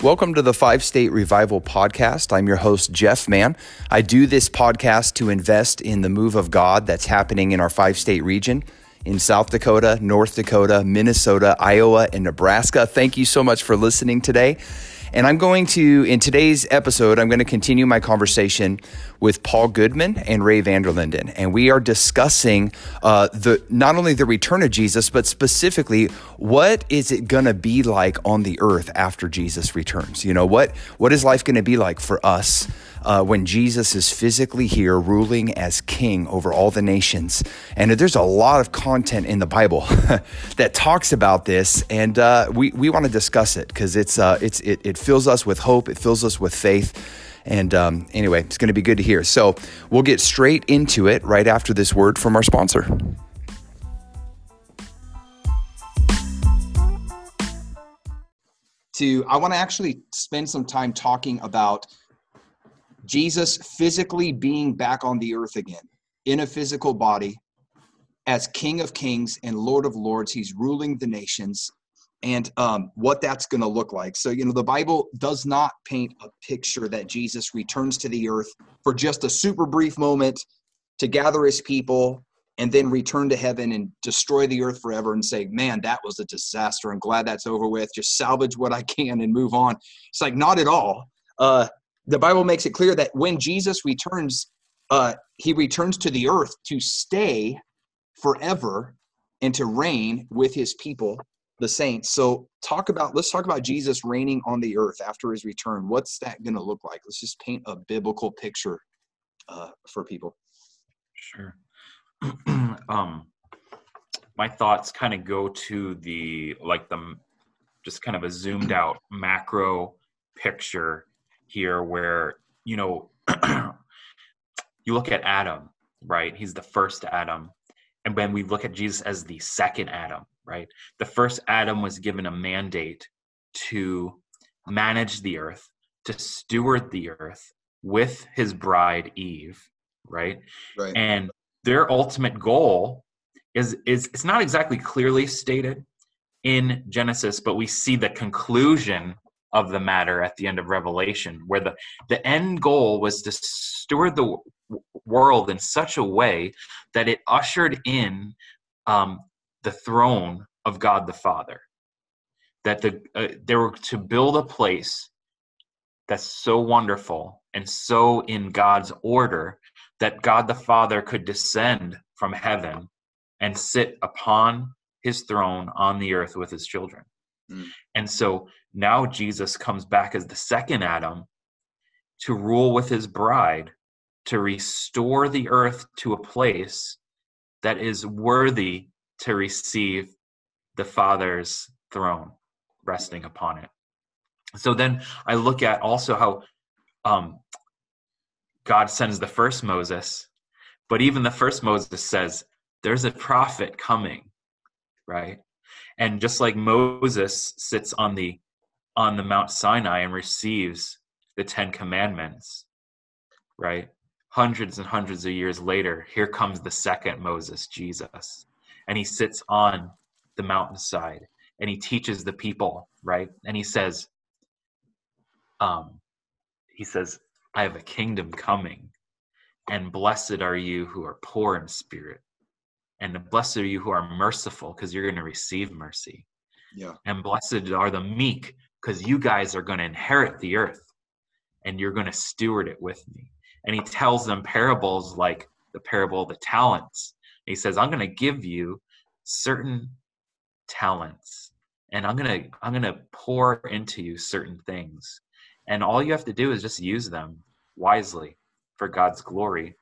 Welcome to the Five State Revival Podcast. I'm your host, Jeff Mann. I do this podcast to invest in the move of God that's happening in our five state region in South Dakota, North Dakota, Minnesota, Iowa, and Nebraska. Thank you so much for listening today. And I'm going to, in today's episode, I'm going to continue my conversation with Paul Goodman and Ray Vanderlinden. And we are discussing uh, the not only the return of Jesus, but specifically, what is it going to be like on the earth after Jesus returns? You know, what, what is life going to be like for us? Uh, when Jesus is physically here ruling as king over all the nations. And there's a lot of content in the Bible that talks about this, and uh, we, we want to discuss it because it's, uh, it's, it, it fills us with hope, it fills us with faith. And um, anyway, it's going to be good to hear. So we'll get straight into it right after this word from our sponsor. To, I want to actually spend some time talking about Jesus physically being back on the earth again in a physical body as King of Kings and Lord of Lords. He's ruling the nations and um, what that's going to look like. So, you know, the Bible does not paint a picture that Jesus returns to the earth for just a super brief moment to gather his people and then return to heaven and destroy the earth forever and say, man, that was a disaster. I'm glad that's over with. Just salvage what I can and move on. It's like, not at all. Uh, the Bible makes it clear that when Jesus returns, uh, he returns to the earth to stay forever and to reign with his people, the saints. So, talk about let's talk about Jesus reigning on the earth after his return. What's that going to look like? Let's just paint a biblical picture uh, for people. Sure. um, my thoughts kind of go to the like the just kind of a zoomed out macro picture here where you know you look at adam right? He's the first adam. And when we look at jesus as the second adam right? The first adam was given a mandate to manage the earth to steward the earth with his bride eve right, right. and their ultimate goal is is it's not exactly clearly stated in genesis but we see the conclusion of the matter at the end of Revelation, where the, the end goal was to steward the w- world in such a way that it ushered in um, the throne of God the Father. That the, uh, they were to build a place that's so wonderful and so in God's order that God the Father could descend from heaven and sit upon his throne on the earth with his children. Mm. And so now Jesus comes back as the second Adam to rule with his bride, to restore the earth to a place that is worthy to receive the Father's throne resting upon it. So then I look at also how um, God sends the first Moses, but even the first Moses says, There's a prophet coming, right? and just like moses sits on the on the mount sinai and receives the 10 commandments right? Hundreds and hundreds of years later here comes the second moses jesus. And he sits on the mountainside and he teaches the people right? And he says um he says i have a kingdom coming and blessed are you who are poor in spirit and blessed are you who are merciful because you're going to receive mercy. Yeah. And blessed are the meek because you guys are going to inherit the earth and you're going to steward it with me and he tells them parables like the parable of the talents. He says i'm going to give you certain talents and i'm going to i'm going to pour into you certain things. And all you have to do is just use them wisely for god's glory.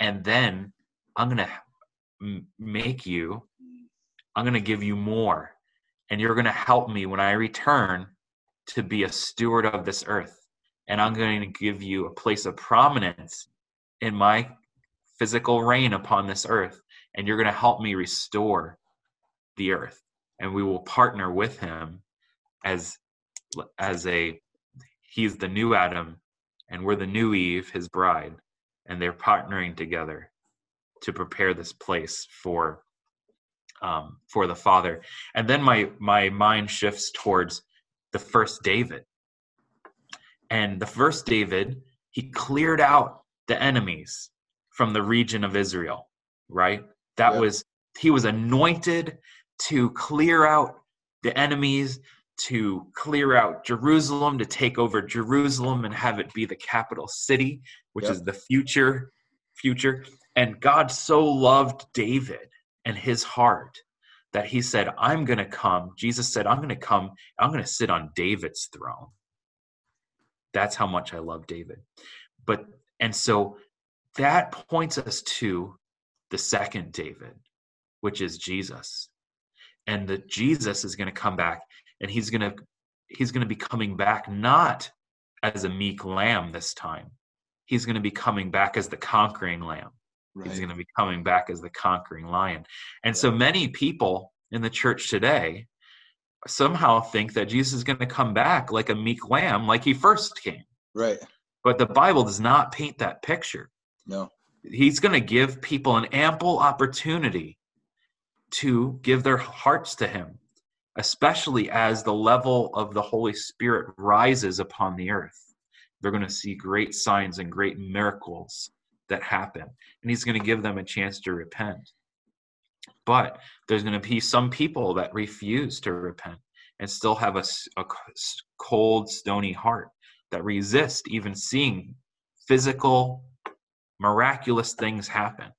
And then i'm going to make you i'm going to give you more and you're going to help me when i return to be a steward of this earth. And i'm going to give you a place of prominence in my physical reign upon this earth. And you're going to help me restore the earth. And we will partner with him as as a he's the new adam and we're the new eve his bride. And they're partnering together to prepare this place for um, for the father. And then my my mind shifts towards the first david And the first David, he cleared out the enemies from the region of Israel, right? That yep. was, he was anointed to clear out the enemies, to clear out Jerusalem, to take over Jerusalem and have it be the capital city, which yep. is the future future. And God so loved David and his heart that he said, I'm going to come. Jesus said, I'm going to come. I'm going to sit on David's throne. That's how much I love David. But, and so that points us to the second David, which is Jesus. And that Jesus is going to come back and he's going to, he's going to be coming back not as a meek lamb this time. He's going to be coming back as the conquering lamb. Right. He's going to be coming back as the conquering lion. And so many people in the church today somehow think that Jesus is going to come back like a meek lamb, like he first came. Right. But the Bible does not paint that picture. No. He's going to give people an ample opportunity to give their hearts to him, especially as the level of the Holy Spirit rises upon the earth. They're going to see great signs and great miracles that happen. And he's going to give them a chance to repent. But there's going to be some people that refuse to repent and still have a, a cold, stony heart that resist even seeing physical, miraculous things happen.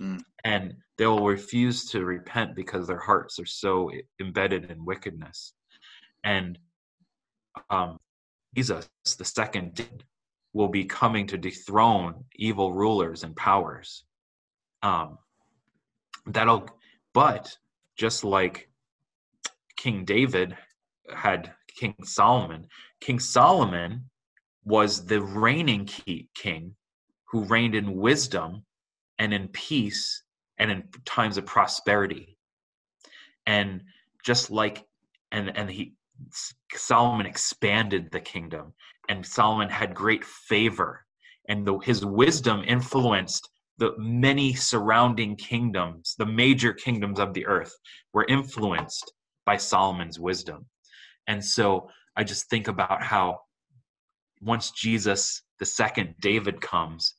Mm. And they will refuse to repent because their hearts are so embedded in wickedness. And um, Jesus, the second, will be coming to dethrone evil rulers and powers. Um, that'll, but just like King David had King Solomon, King Solomon was the reigning king who reigned in wisdom and in peace and in times of prosperity. And just like, and and he Solomon expanded the kingdom and Solomon had great favor, and the, his wisdom influenced the many surrounding kingdoms, the major kingdoms of the earth were influenced by Solomon's wisdom. And so I just think about how once Jesus, the second David, comes,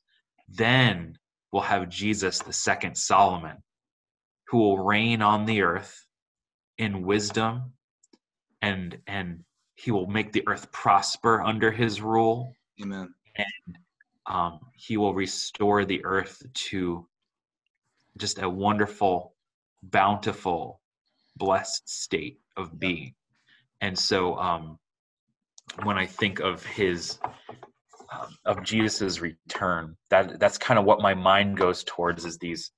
then we'll have Jesus, the second Solomon, who will reign on the earth in wisdom and and he will make the earth prosper under his rule. Amen. And um, he will restore the earth to just a wonderful, bountiful, blessed state of being. And so um, when I think of his uh, of Jesus's return, that that's kind of what my mind goes towards is these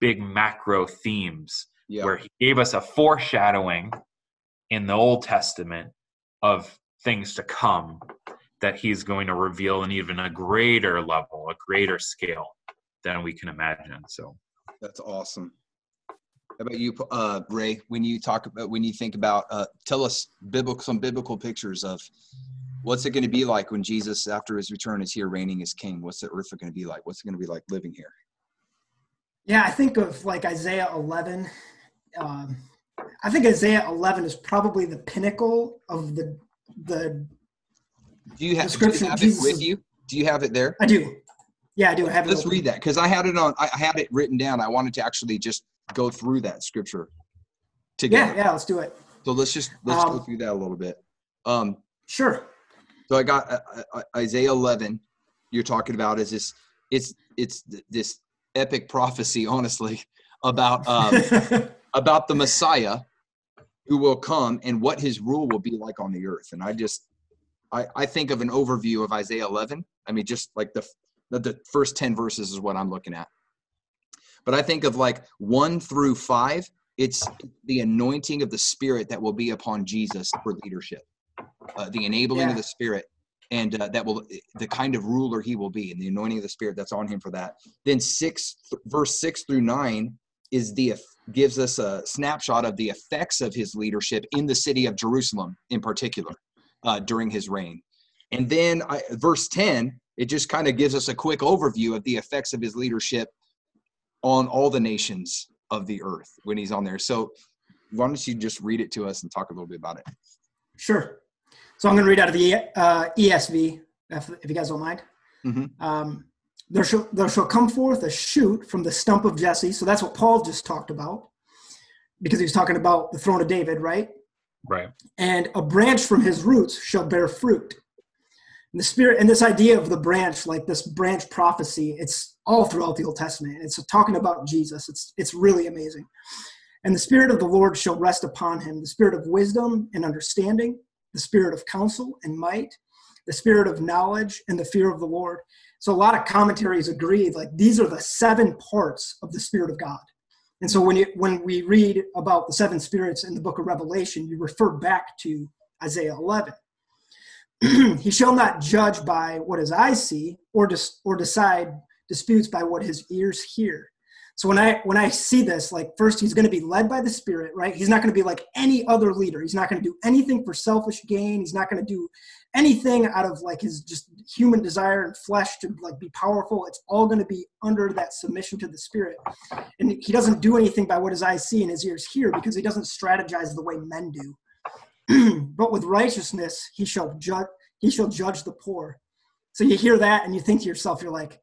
big macro themes yeah. where he gave us a foreshadowing in the Old Testament of things to come that he's going to reveal in even a greater level, a greater scale than we can imagine. So that's awesome. How about you, uh, Ray? When you talk about when you think about, uh, tell us biblical some biblical pictures of what's it going to be like when Jesus, after his return, is here reigning as King. What's the earth going to be like? What's it going to be like living here? Yeah, I think of like Isaiah 11. Um, I think Isaiah 11 is probably the pinnacle of the the. Do you have, do you have it with you? Do you have it there? I do. Yeah, I do. I have it. Let's read that because I had it on. I had it written down. I wanted to actually just go through that scripture together. Yeah, yeah. Let's do it. So let's just let's um, go through that a little bit. Um, sure. So I got uh, uh, Isaiah 11. You're talking about is this? It's it's this epic prophecy, honestly, about um, about the Messiah who will come and what his rule will be like on the earth. And I just, I, I think of an overview of Isaiah 11. I mean, just like the, the, the first 10 verses is what I'm looking at. But I think of like one through five, it's the anointing of the Spirit that will be upon Jesus for leadership, uh, the enabling yeah. of the Spirit and uh, that will the kind of ruler he will be and the anointing of the spirit that's on him for that then six verse six through nine is the gives us a snapshot of the effects of his leadership in the city of Jerusalem, in particular, uh, during his reign. And then I, verse 10, it just kind of gives us a quick overview of the effects of his leadership on all the nations of the earth when he's on there. So, why don't you just read it to us and talk a little bit about it? Sure. So I'm going to read out of the uh, ESV, if, if, you guys don't mind. Mm-hmm. Um, there shall, there shall come forth a shoot from the stump of Jesse. So that's what Paul just talked about because he was talking about the throne of David, right? Right. And a branch from his roots shall bear fruit. And the spirit and this idea of the branch, like this branch prophecy, it's all throughout the Old Testament. It's talking about Jesus. It's it's really amazing. And the spirit of the Lord shall rest upon him, the spirit of wisdom and understanding, the spirit of counsel and might, the spirit of knowledge and the fear of the Lord. So a lot of commentaries agree like these are the seven parts of the spirit of God. And so when you when we read about the seven spirits in the book of Revelation, you refer back to Isaiah 11. he shall not judge by what his eyes see or dis, or decide disputes by what his ears hear. So when I when I see this, like first he's going to be led by the Spirit, right? He's not going to be like any other leader. He's not going to do anything for selfish gain. He's not going to do anything out of like his just human desire and flesh to like be powerful. It's all going to be under that submission to the Spirit. And he doesn't do anything by what his eyes see and his ears hear because he doesn't strategize the way men do. but with righteousness he shall judge he shall judge the poor. So you hear that and you think to yourself, you're like,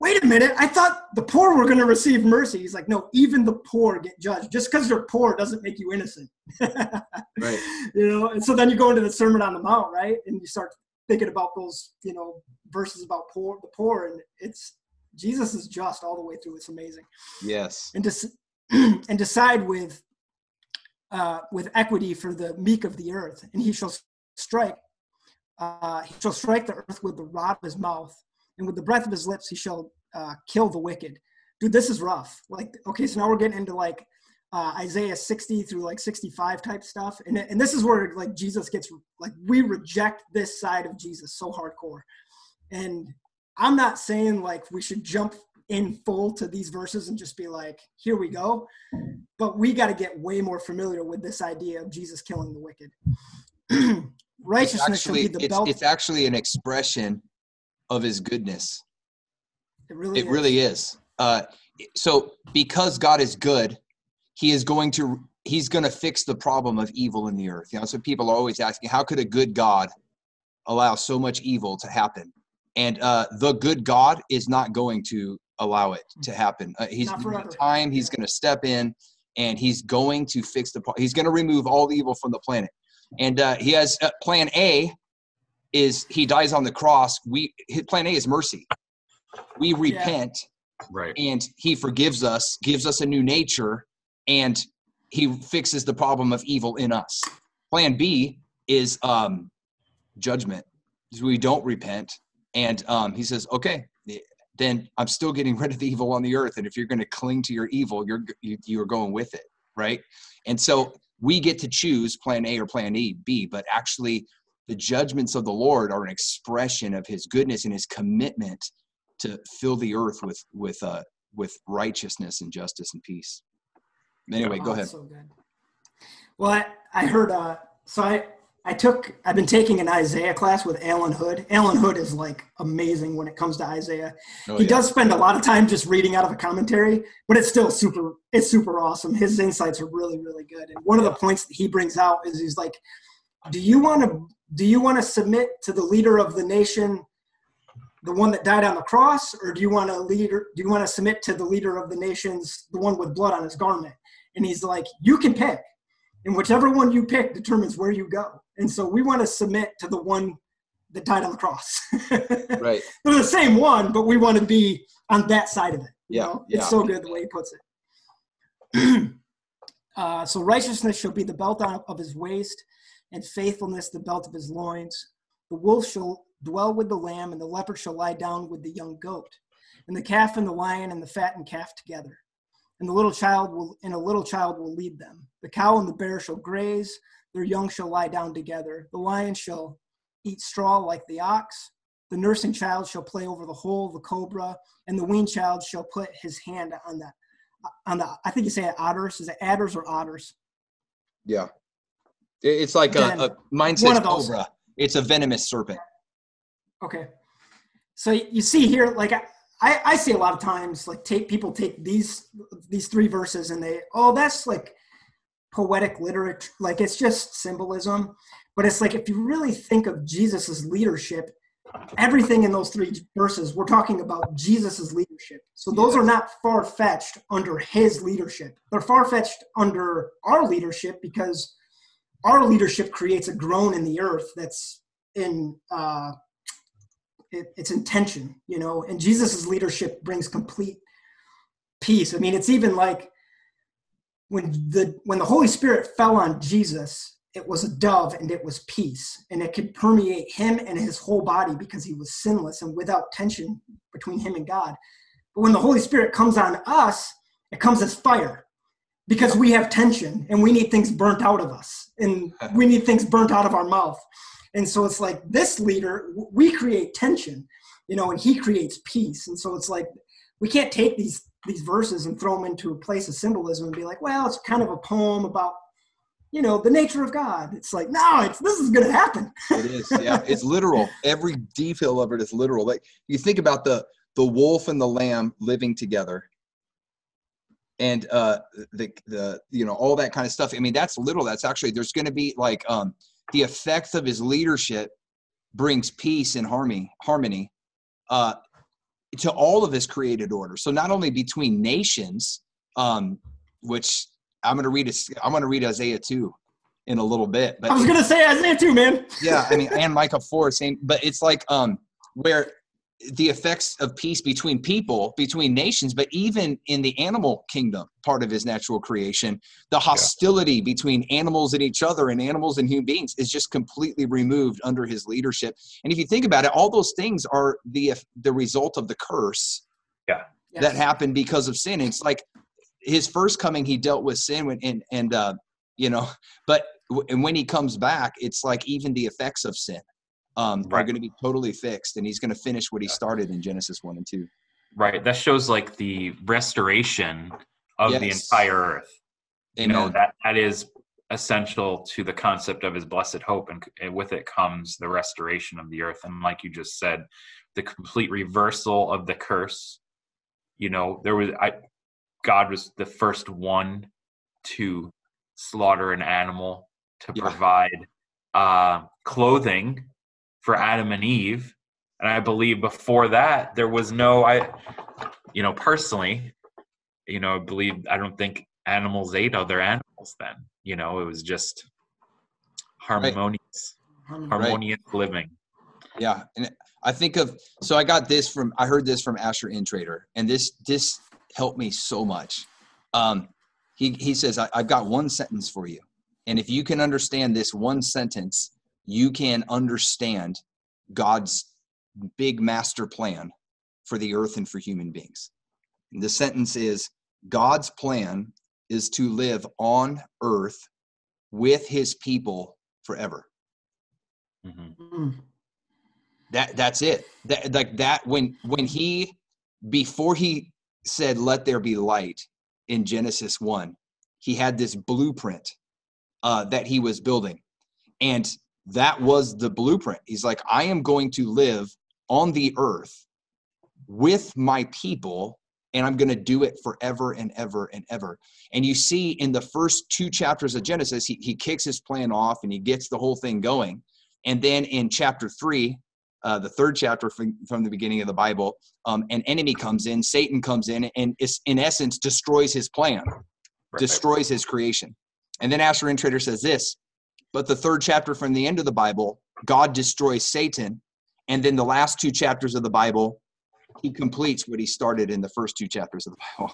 wait a minute, I thought the poor were going to receive mercy. He's like, no, even the poor get judged. Just because you're poor doesn't make you innocent. right. You know, and so then you go into the Sermon on the Mount, right? And you start thinking about those, you know, verses about poor, the poor, and it's Jesus is just all the way through. It's amazing. Yes. And to and decide with uh, with equity for the meek of the earth, and he shall strike. Uh, he shall strike the earth with the rod of his mouth, and with the breath of his lips he shall uh, kill the wicked. Dude, this is rough. Like, okay, so now we're getting into like uh, Isaiah 60 through like 65 type stuff, and and this is where like Jesus gets like we reject this side of Jesus so hardcore, and I'm not saying like we should jump in full to these verses and just be like, here we go, but we got to get way more familiar with this idea of Jesus killing the wicked. Righteousness actually, should be the it's, belt. It's actually an expression of his goodness. It really it is. really is. Uh, so because God is good, He is going to He's going to fix the problem of evil in the earth. You know, so people are always asking, how could a good God allow so much evil to happen? And uh, the good God is not going to allow it to happen. Uh, he's time. He's going to step in, and he's going to fix the. He's going to remove all the evil from the planet. And uh, he has uh, plan A is he dies on the cross. We his plan A is mercy. We repent, yeah. right, and he forgives us, gives us a new nature, and he fixes the problem of evil in us. Plan B is um, judgment. We don't repent, and um, he says, "Okay, then I'm still getting rid of the evil on the earth. And if you're going to cling to your evil, you're you, you're going with it, right? And so we get to choose plan A or plan E, B, but actually the judgments of the Lord are an expression of his goodness and his commitment to fill the earth with with uh with righteousness and justice and peace. Anyway, oh, go ahead. So good. Well, I, I heard uh so I I took I've been taking an Isaiah class with Alan Hood. Alan Hood is like amazing when it comes to Isaiah. Oh, he yeah. does spend a lot of time just reading out of a commentary, but it's still super it's super awesome. His insights are really really good. And one of the points that he brings out is he's like do you want to do you want to submit to the leader of the nation the one that died on the cross or do you want to leader do you want to submit to the leader of the nations the one with blood on his garment? And he's like you can pick and whichever one you pick determines where you go. And so we want to submit to the one that died on the cross. Right. They're the same one but we want to be on that side of it yeah, know? yeah. it's so good the way he puts it. Uh, so righteousness shall be the belt of his waist and faithfulness the belt of his loins. The wolf shall dwell with the lamb, and the leopard shall lie down with the young goat, and the calf and the lion and the fattened calf together. And the little child will and a little child will lead them. The cow and the bear shall graze, their young shall lie down together. The lion shall eat straw like the ox. The nursing child shall play over the hole of the cobra, and the weaned child shall put his hand on the on the I think you say otters. Is it adders or otters? Yeah. It's like a, a mine says cobra. It's a venomous serpent. Okay. So you see here, like I, I see a lot of times, like take people take these these three verses and they, oh, that's like poetic literature, like it's just symbolism. But it's like if you really think of Jesus's leadership, everything in those three verses, we're talking about Jesus's leadership. So those yes. are not far fetched under his leadership. They're far fetched under our leadership because our leadership creates a groan in the earth that's in uh, it, it's intention, you know. And Jesus's leadership brings complete peace. I mean, it's even like when the when the Holy Spirit fell on Jesus, it was a dove and it was peace, and it could permeate him and his whole body because he was sinless and without tension between him and God. But when the Holy Spirit comes on us, it comes as fire because we have tension and we need things burnt out of us and we need things burnt out of our mouth. And so it's like this leader, we create tension, you know, and he creates peace. And so it's like we can't take these these verses and throw them into a place of symbolism and be like, well, it's kind of a poem about, you know, the nature of God. It's like, no, it's this is going to happen. it is, yeah, it's literal. Every detail of it is literal. Like you think about the the wolf and the lamb living together, and uh, the the you know all that kind of stuff. I mean, that's literal. That's actually there's going to be like um, the effects of his leadership brings peace and harmony harmony uh, to all of his created order. So not only between nations, um, which I'm going to read. I'm going to read Isaiah two in a little bit. But I was going to say Isaiah two, man. yeah, I mean, and Micah four, same. But it's like um, where the effects of peace between people, between nations, but even in the animal kingdom, part of his natural creation, the hostility yeah. between animals and each other and animals and human beings is just completely removed under his leadership. And if you think about it, all those things are the the result of the curse. Yeah. Yes. That happened because of sin. It's like his first coming, he dealt with sin when, and and uh, you know, but and when he comes back, it's like even the effects of sin um, right. are going to be totally fixed, and he's going to finish what he started in Genesis one and two. Right. That shows like the restoration of yes. the entire earth. Amen. You know that that is essential to the concept of his blessed hope, and, and with it comes the restoration of the earth. And like you just said, the complete reversal of the curse. You know, there was I, God was the first one to slaughter an animal to yeah. provide uh, clothing for Adam and Eve. And I believe before that there was no I you know, personally, you know, I believe I don't think animals ate other animals then. You know, it was just harmonious right. harmonious right. living. Yeah. And I think of so I got this from I heard this from Asher Intrater, and this this helped me so much. Um he he says, I, I've got one sentence for you. And if you can understand this one sentence, you can understand God's big master plan for the earth and for human beings. And the sentence is God's plan is to live on earth with his people forever. Mm-hmm. That that's it. That like that when when he before he said let there be light in Genesis 1, he had this blueprint uh, that he was building. And that was the blueprint. He's like, I am going to live on the earth with my people and I'm going to do it forever and ever and ever. And you see in the first two chapters of Genesis, he, he kicks his plan off and he gets the whole thing going. And then in chapter three, uh, the third chapter from, from the beginning of the Bible, um, an enemy comes in, Satan comes in, and is, in essence destroys his plan, right. destroys his creation. And then Asher Intrater says this but the third chapter from the end of the Bible, God destroys Satan. And then the last two chapters of the Bible, he completes what he started in the first two chapters of the Bible.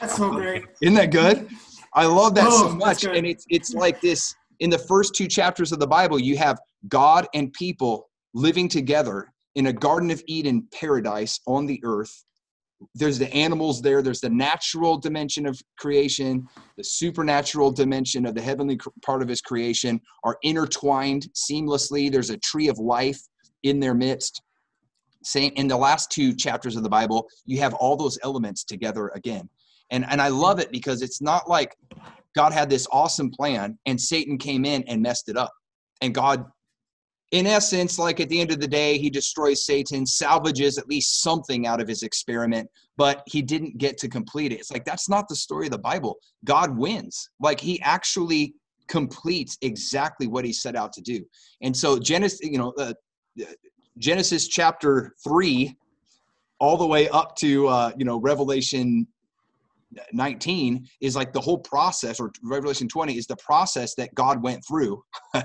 That's so great. Isn't that good? I love that oh, so much. And it's it's like this in the first two chapters of the Bible, you have God and people living together in a Garden of Eden paradise on the earth there's the animals there there's the natural dimension of creation the supernatural dimension of the heavenly part of his creation are intertwined seamlessly. There's a tree of life in their midst. Same in the last two chapters of the bible you have all those elements together again. And and i love it because it's not like god had this awesome plan and satan came in and messed it up. And god in essence, like at the end of the day, he destroys Satan, salvages at least something out of his experiment, but he didn't get to complete it. It's like that's not the story of the Bible. God wins. Like he actually completes exactly what he set out to do. And so Genesis, you know, uh, Genesis chapter three, all the way up to uh, you know Revelation 19 is like the whole process, or Revelation 20 is the process that God went through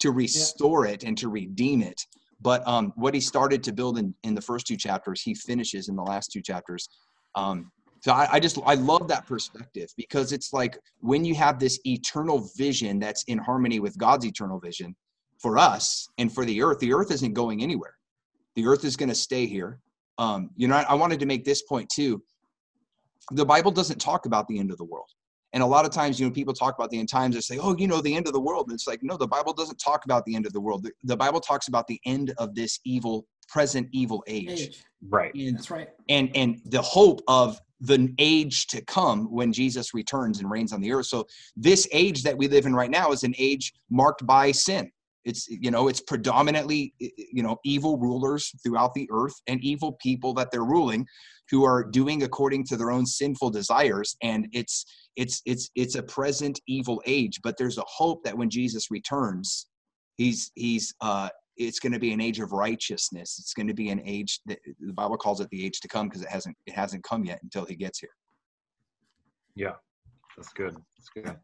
to restore yeah. it and to redeem it. But um, what he started to build in, in the first two chapters, he finishes in the last two chapters. Um, so I, I, just I love that perspective because it's like when you have this eternal vision that's in harmony with God's eternal vision for us and for the earth, the earth isn't going anywhere. The earth is going to stay here. Um, you know, I, I wanted to make this point too. The Bible doesn't talk about the end of the world. And a lot of times, you know, people talk about the end times, they say, oh, you know, the end of the world. And it's like, no, the Bible doesn't talk about the end of the world. The, the Bible talks about the end of this evil, present evil age. age. Right. And, That's right. And and the hope of the age to come when Jesus returns and reigns on the earth. So this age that we live in right now is an age marked by sin. It's you know it's predominantly you know evil rulers throughout the earth and evil people that they're ruling who are doing according to their own sinful desires and it's it's it's it's a present evil age but there's a hope that when jesus returns he's he's uh it's going to be an age of righteousness. It's going to be an age that the bible calls it the age to come because it hasn't it hasn't come yet until he gets here. Yeah that's good. That's good.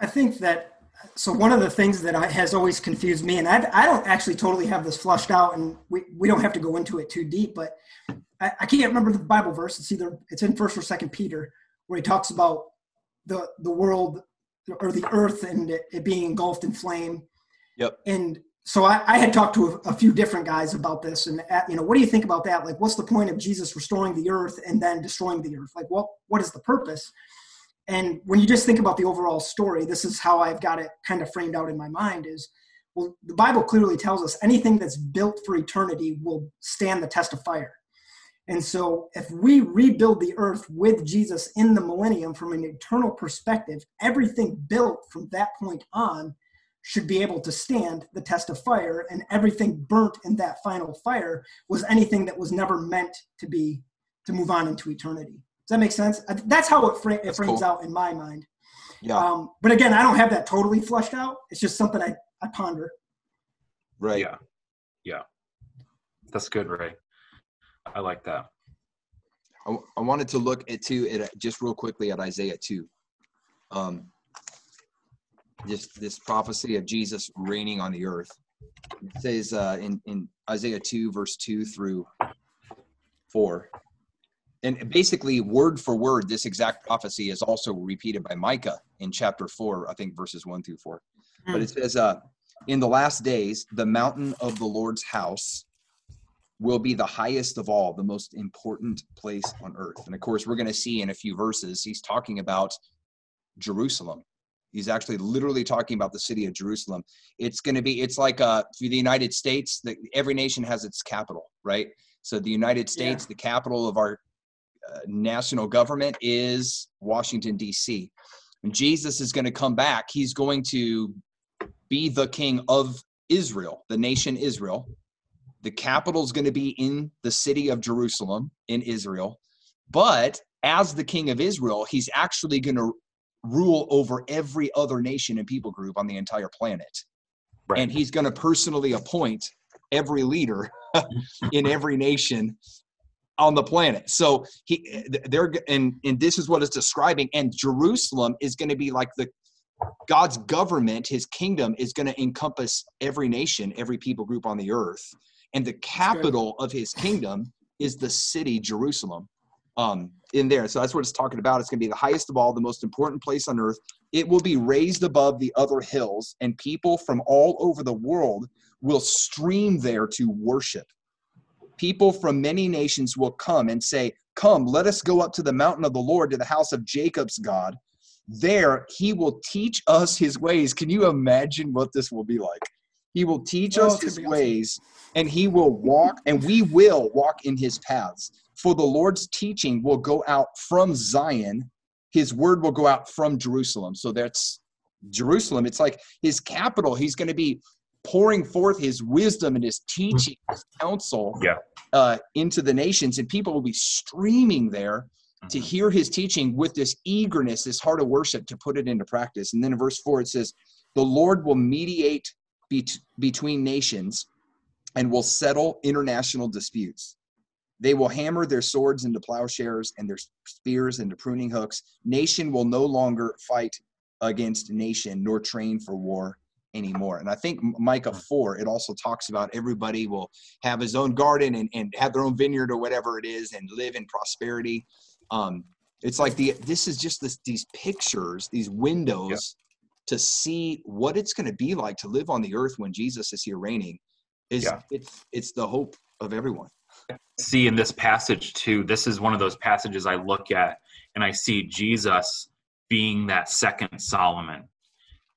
I think that so one of the things that I, has always confused me and i do not actually totally have this flushed out and we, we don't have to go into it too deep but I, I can't remember the bible verse it's either it's in first or second peter where he talks about the the world or the earth and it, it being engulfed in flame. Yep. And so I, I had talked to a, a, few different guys about this, and at, you know, what do you think about that? Like, what's the point of Jesus restoring the earth and then destroying the earth? Like, what what is the purpose? And when you just think about the overall story, this is how I've got it kind of framed out in my mind: is well, the Bible clearly tells us anything that's built for eternity will stand the test of fire. And so, if we rebuild the earth with Jesus in the millennium from an eternal perspective, everything built from that point on should be able to stand the test of fire. And everything burnt in that final fire was anything that was never meant to be to move on into eternity. Does that make sense? That's how it, fra- it frames cool. out in my mind. Yeah. Um, but again, I don't have that totally flushed out. It's just something I, I ponder. Right. Yeah. Yeah. That's good, Ray. I like that. I, I wanted to look at too at just real quickly at Isaiah two. Um, just this prophecy of Jesus reigning on the earth. It says uh, in in Isaiah two verse two through four, and basically word for word, this exact prophecy is also repeated by Micah in chapter four, I think verses one through four. Mm. But it says, uh, "In the last days, the mountain of the Lord's house will be the highest of all, the most important place on earth. And of course, we're going to see in a few verses, he's talking about Jerusalem. He's actually literally talking about the city of Jerusalem. It's going to be, it's like uh, for the United States, the, every nation has its capital, right? So the United States, yeah. the capital of our national government is Washington, D.C. And Jesus is going to come back. He's going to be the king of Israel, the nation Israel the capital is going to be in the city of Jerusalem in Israel. But as the king of Israel, he's actually going to rule over every other nation and people group on the entire planet. Right. And he's going to personally appoint every leader in every nation on the planet. So he they're and and this is what it's describing and Jerusalem is going to be like the God's government, his kingdom is going to encompass every nation, every people group on the earth and the capital of his kingdom is the city Jerusalem. Um, in there, so that's what it's talking about. It's going to be the highest of all, the most important place on earth. It will be raised above the other hills, and people from all over the world will stream there to worship. People from many nations will come and say, Come, let us go up to the mountain of the Lord, to the house of Jacob's God. There he will teach us his ways. Can you imagine what this will be like? He will teach oh, us his ways, and he will walk, and we will walk in his paths. For the Lord's teaching will go out from Zion, his word will go out from Jerusalem. So that's Jerusalem. It's like his capital. He's going to be pouring forth his wisdom and his teaching, his counsel yeah. uh, into the nations, and people will be streaming there to hear his teaching with this eagerness, this heart of worship to put it into practice. And then in verse 4, it says, The Lord will mediate bet- between nations and will settle international disputes. They will hammer their swords into plowshares and their spears into pruning hooks. Nation will no longer fight against nation nor train for war anymore. And I think Micah 4, it also talks about everybody will have his own garden and, and have their own vineyard or whatever it is and live in prosperity. Um, it's like the this is just this, these pictures, these windows yeah. to see what it's going to be like to live on the earth when Jesus is here reigning. Is yeah. it's it's the hope of everyone. See in this passage too. This is one of those passages I look at and I see Jesus being that second Solomon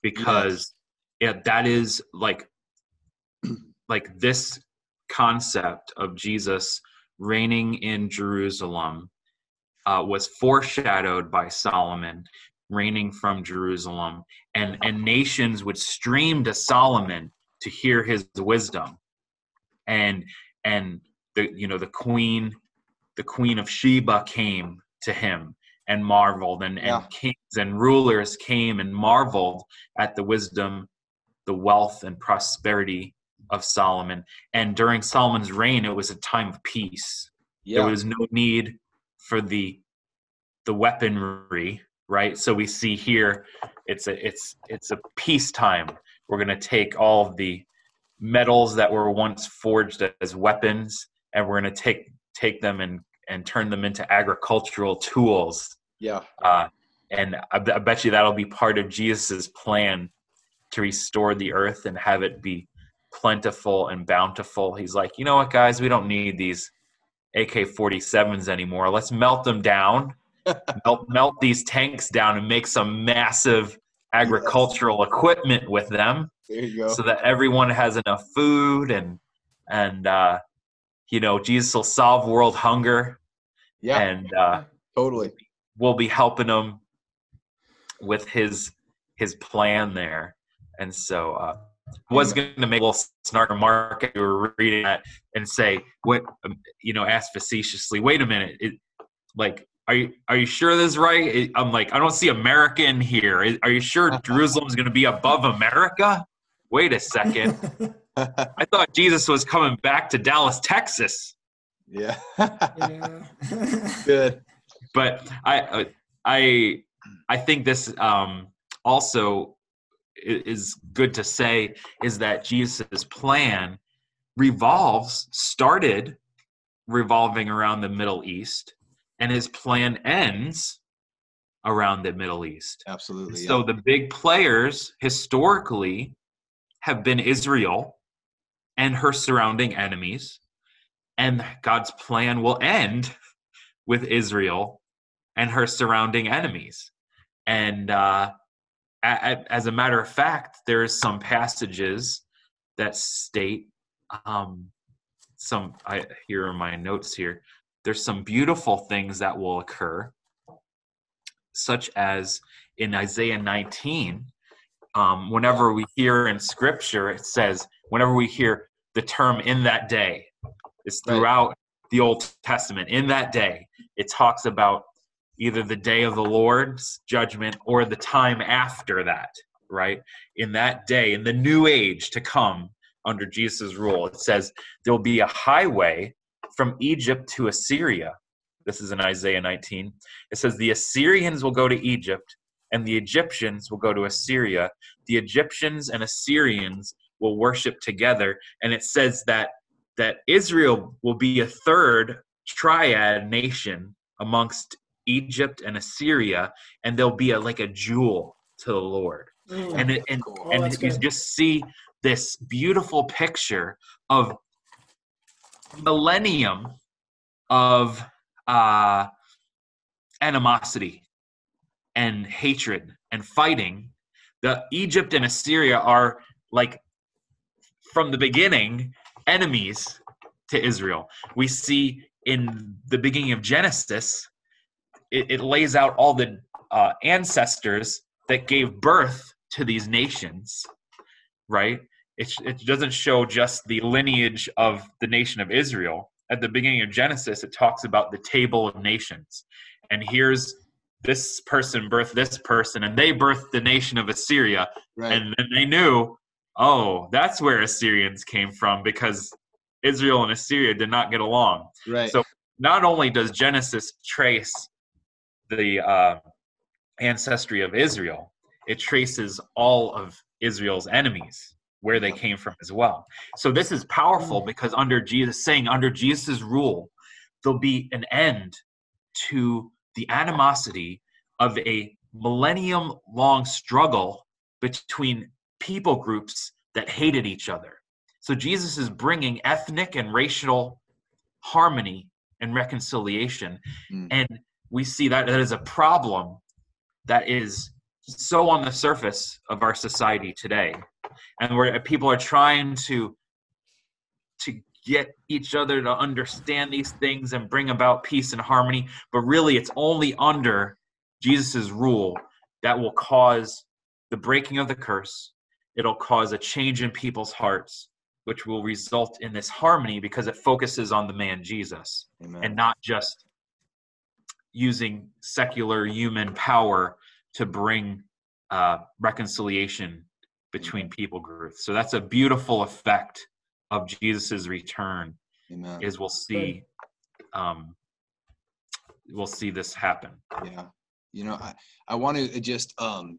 because. Yeah, that is like like this concept of Jesus reigning in Jerusalem uh, was foreshadowed by Solomon reigning from Jerusalem, and and nations would stream to Solomon to hear his wisdom, and and the you know the queen, the queen of Sheba came to him and marveled, and and kings and rulers came and marveled at the wisdom, the wealth and prosperity of Solomon. And during Solomon's reign, it was a time of peace. Yeah. There was no need for the the weaponry right so we see here it's a it's it's a peacetime we're going to take all of the metals that were once forged as weapons and we're going to take take them and and turn them into agricultural tools yeah uh, and I, I bet you that'll be part of jesus's plan to restore the earth and have it be plentiful and bountiful he's like you know what guys we don't need these AK-47s anymore. Let's melt them down, melt, melt these tanks down, and make some massive agricultural yes. equipment with them. There you go. So that everyone has enough food and and uh, you know Jesus will solve world hunger. Yeah, and uh, totally. We'll be helping them with his his plan there, and so. Uh, was going to make a little snark remark you were reading that and say what um, you know ask facetiously wait a minute it, like are you are you sure this is right? It, i'm like i don't see america in here. Are you sure jerusalem's going to be above america? Wait a second. I thought jesus was coming back to dallas texas. Yeah, yeah. good. But i i i think this um also is good to say is that Jesus' plan revolves, started revolving around the Middle East, and his plan ends around the Middle East. Absolutely. So the big players historically have been Israel and her surrounding enemies. And God's plan will end with Israel and her surrounding enemies. And uh, as a matter of fact, there's some passages that state um, some. I here are my notes here. There's some beautiful things that will occur, such as in Isaiah 19. Um, whenever we hear in Scripture, it says whenever we hear the term "in that day," it's throughout right. the Old Testament. In that day, it talks about either the day of the Lord's judgment or the time after that, right? In that day, in the new age to come under Jesus' rule, it says there will be a highway from Egypt to Assyria. This is in Isaiah 19. It says the Assyrians will go to Egypt and the Egyptians will go to Assyria. The Egyptians and Assyrians will worship together. And it says that that Israel will be a third triad nation amongst Egypt and Assyria, and they'll be a, like a jewel to the Lord. Mm, and it, and, cool. and you just see this beautiful picture of millennium of uh, animosity and hatred and fighting. The Egypt and Assyria are like from the beginning enemies to Israel. We see in the beginning of Genesis it, it lays out all the uh, ancestors that gave birth to these nations, right? It, it doesn't show just the lineage of the nation of Israel. At the beginning of Genesis, it talks about the table of nations. and here's this person birthed this person, and they birthed the nation of Assyria, Right. and then they knew, oh, that's where Assyrians came from because Israel and Assyria did not get along. right. So not only does Genesis trace the uh, ancestry of Israel, it traces all of Israel's enemies where they came from as well. So this is powerful because under Jesus saying under Jesus' rule, there'll be an end to the animosity of a millennium long struggle between people groups that hated each other. So Jesus is bringing ethnic and racial harmony and reconciliation. Mm. And we see that that is a problem that is so on the surface of our society today. And where people are trying to to get each other to understand these things and bring about peace and harmony, but really it's only under Jesus' rule that will cause the breaking of the curse. It'll cause a change in people's hearts, which will result in this harmony because it focuses on the man Jesus Amen. and not just using secular human power to bring uh, reconciliation between people groups. So that's a beautiful effect of Jesus's return. Amen. Is we'll see, um, we'll see this happen. yeah you know i i want to just um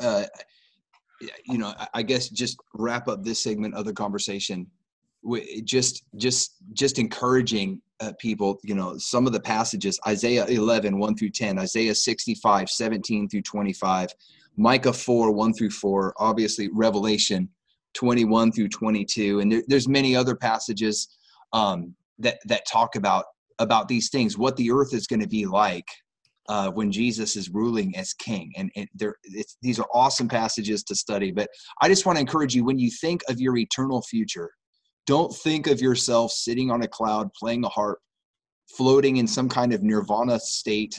uh you know I- i guess just wrap up this segment of the conversation with just just just encouraging uh, people you know some of the passages isaiah 11 1 through 10 isaiah 65 17 through 25 micah 4 1 through 4 obviously revelation 21 through 22 and there, there's many other passages um, that that talk about about these things what the earth is going to be like uh, when Jesus is ruling as king. And, and there, it's, these are awesome passages to study. But I just want to encourage you when you think of your eternal future, don't think of yourself sitting on a cloud playing a harp, floating in some kind of nirvana state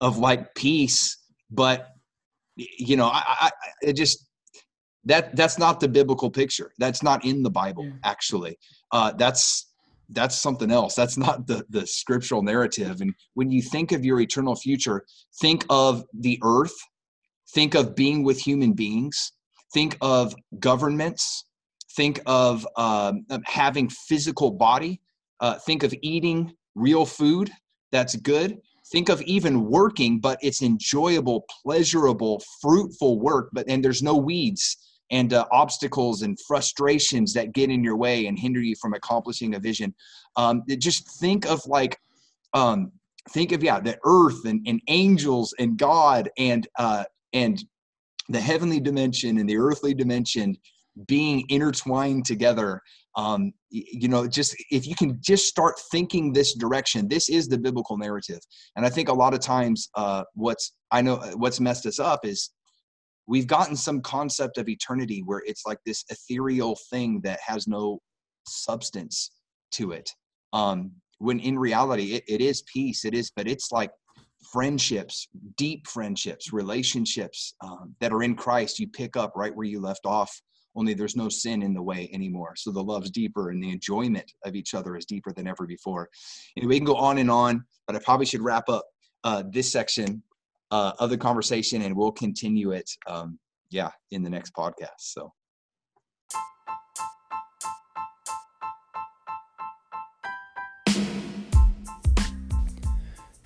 of like peace. But you know, I, I, I just that that's not the biblical picture. That's not in the Bible, Yeah. actually. Uh, that's that's something else. That's not the the scriptural narrative. And when you think of your eternal future, think of the earth, think of being with human beings, think of governments, think of um, having physical body, uh, think of eating real food that's good. Think of even working, but it's enjoyable, pleasurable, fruitful work. But and there's no weeds and uh, obstacles and frustrations that get in your way and hinder you from accomplishing a vision. Um, just think of like, um, think of yeah, the earth and, and angels and God and uh, and the heavenly dimension and the earthly dimension being intertwined together. Um, you know, just if you can just start thinking this direction, this is the biblical narrative. And I think a lot of times, uh, what's I know what's messed us up is we've gotten some concept of eternity where it's like this ethereal thing that has no substance to it um when in reality it, it is peace it is but it's like friendships deep friendships relationships um, that are in christ you pick up right where you left off only there's no sin in the way anymore. So the love's deeper and the enjoyment of each other is deeper than ever before. And we can go on and on but i probably should wrap up uh, this section uh, of the conversation and we'll continue it um, yeah in the next podcast so.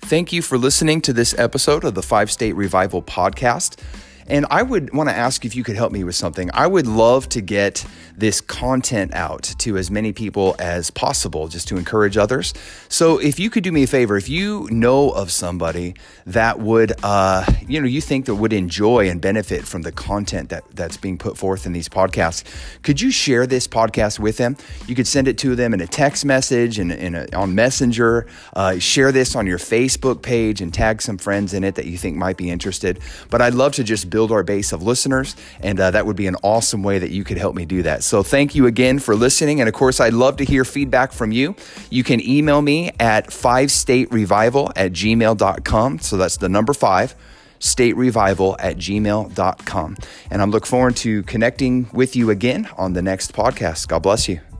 Thank you for listening to this episode of the Five State Revival Podcast. And I would want to ask if you could help me with something. I would love to get this content out to as many people as possible just to encourage others. So if you could do me a favor, if you know of somebody that would, uh, you know, you think that would enjoy and benefit from the content that, that's being put forth in these podcasts, could you share this podcast with them? You could send it to them in a text message and in a, on Messenger. Uh, share this on your Facebook page and tag some friends in it that you think might be interested. But I'd love to just build our base of listeners, and uh, that would be an awesome way that you could help me do that. So thank you again for listening. And of course, I'd love to hear feedback from you. You can email me at 5staterevival at gmail.com. So that's the number five staterevival at gmail.com. And I'm looking forward to connecting with you again on the next podcast. God bless you.